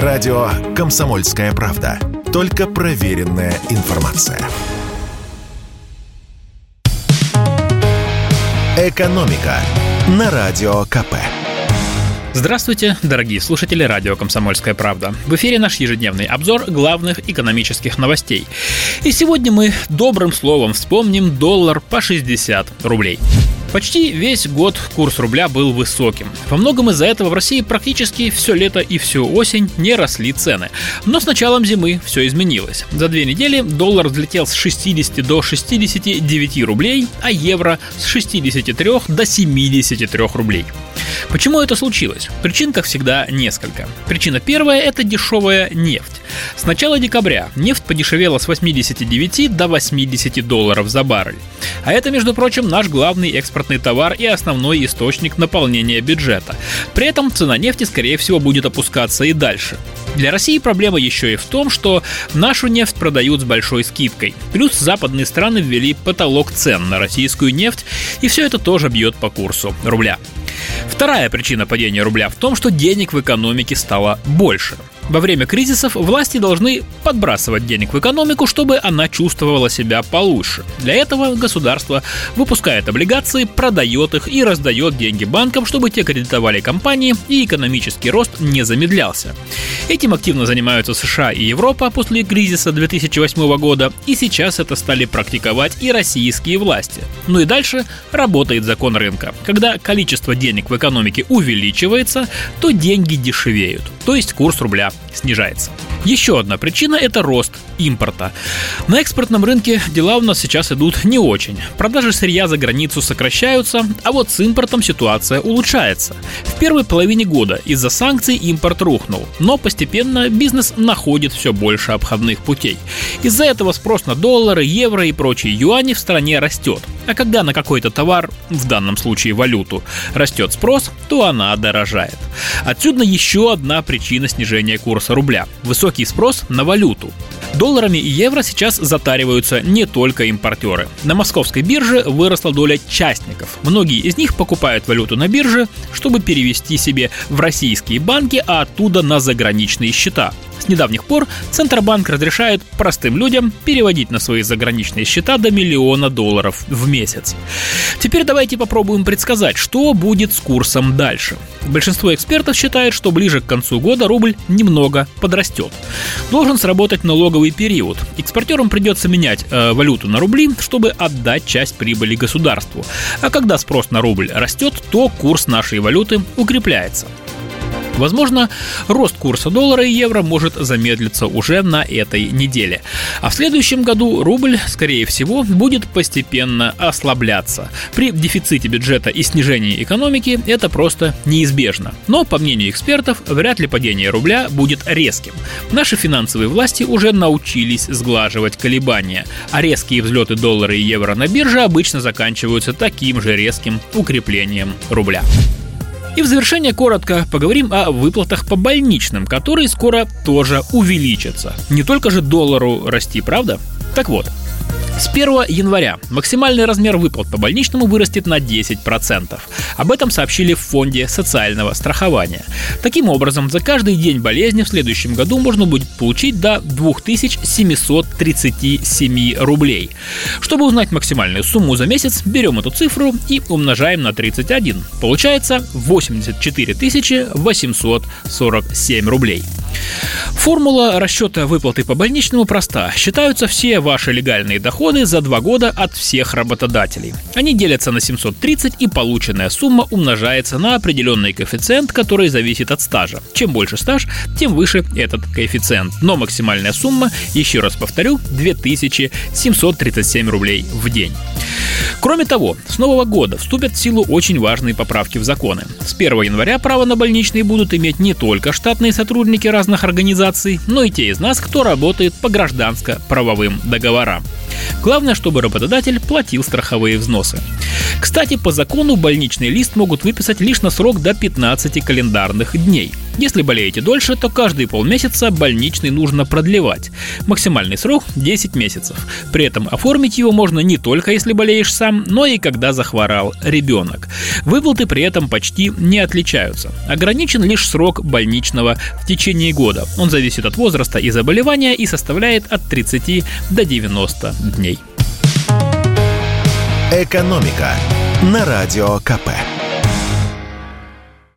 Радио «Комсомольская правда». Только проверенная информация. «Экономика» на Радио КП. Здравствуйте, дорогие слушатели радио «Комсомольская правда». В эфире наш ежедневный обзор главных экономических новостей. И сегодня мы добрым словом вспомним доллар по 60 рублей. Почти весь год курс рубля был высоким. Во многом из-за этого в России практически все лето и всю осень не росли цены. Но с началом зимы все изменилось. За две недели доллар взлетел с 60 до 69 рублей, а евро с 63 до 73 рублей. Почему это случилось? Причин, как всегда, несколько. Причина первая – это дешевая нефть. С начала декабря нефть подешевела с 89 до 80 долларов за баррель. А это, между прочим, наш главный экспортный товар и основной источник наполнения бюджета. При этом цена нефти, скорее всего, будет опускаться и дальше. Для России проблема еще и в том, что нашу нефть продают с большой скидкой. Плюс западные страны ввели потолок цен на российскую нефть, и все это тоже бьет по курсу рубля. Вторая причина падения рубля в том, что денег в экономике стало больше. Во время кризисов власти должны подбрасывать денег в экономику, чтобы она чувствовала себя получше. Для этого государство выпускает облигации, продает их и раздает деньги банкам, чтобы те кредитовали компании и экономический рост не замедлялся. Этим активно занимаются США и Европа после кризиса 2008 года, и сейчас это стали практиковать и российские власти. Ну и дальше работает закон рынка. Когда количество денег в экономике увеличивается, то деньги дешевеют, то есть курс рубля снижается. Еще одна причина – это рост импорта. На экспортном рынке дела у нас сейчас идут не очень. Продажи сырья за границу сокращаются, а вот с импортом ситуация улучшается. В первой половине года из-за санкций импорт рухнул, но постепенно бизнес находит все больше обходных путей. Из-за этого спрос на доллары, евро и прочие юани в стране растет. А когда на какой-то товар, в данном случае валюту, растет спрос, то она дорожает. Отсюда еще одна причина снижения курса рубля – высокий спрос на валюту. Долларами и евро сейчас затариваются не только импортеры. На московской бирже выросла доля частников. Многие из них покупают валюту на бирже, чтобы перевести себе в российские банки, а оттуда на заграничные счета. С недавних пор Центробанк разрешает простым людям переводить на свои заграничные счета до миллиона долларов в месяц. Теперь давайте попробуем предсказать, что будет с курсом дальше. Большинство экспертов считает, что ближе к концу года рубль немного подрастет. Должен сработать налоговый период. Экспортерам придется менять э, валюту на рубли, чтобы отдать часть прибыли государству. А когда спрос на рубль растет, то курс нашей валюты укрепляется. Возможно, рост курса доллара и евро может замедлиться уже на этой неделе. А в следующем году рубль, скорее всего, будет постепенно ослабляться. При дефиците бюджета и снижении экономики это просто неизбежно. Но, по мнению экспертов, вряд ли падение рубля будет резким. Наши финансовые власти уже научились сглаживать колебания, а резкие взлеты доллара и евро на бирже обычно заканчиваются таким же резким укреплением рубля. И в завершение коротко поговорим о выплатах по больничным, которые скоро тоже увеличатся. Не только же доллару расти, правда? Так вот, с 1 января максимальный размер выплат по больничному вырастет на 10%. Об этом сообщили в Фонде социального страхования. Таким образом, за каждый день болезни в следующем году можно будет получить до 2737 рублей. Чтобы узнать максимальную сумму за месяц, берем эту цифру и умножаем на 31. Получается 84 847 рублей. Формула расчета выплаты по больничному проста. Считаются все ваши легальные доходы за два года от всех работодателей. Они делятся на 730 и полученная сумма умножается на определенный коэффициент, который зависит от стажа. Чем больше стаж, тем выше этот коэффициент. Но максимальная сумма, еще раз повторю, 2737 рублей в день. Кроме того, с нового года вступят в силу очень важные поправки в законы. С 1 января право на больничные будут иметь не только штатные сотрудники разных организаций, но и те из нас, кто работает по гражданско-правовым договорам. Главное, чтобы работодатель платил страховые взносы. Кстати, по закону больничный лист могут выписать лишь на срок до 15 календарных дней. Если болеете дольше, то каждые полмесяца больничный нужно продлевать. Максимальный срок 10 месяцев. При этом оформить его можно не только если болеешь сам, но и когда захворал ребенок. Выплаты при этом почти не отличаются. Ограничен лишь срок больничного в течение года. Он зависит от возраста и заболевания и составляет от 30 до 90 дней. «Экономика» на Радио КП.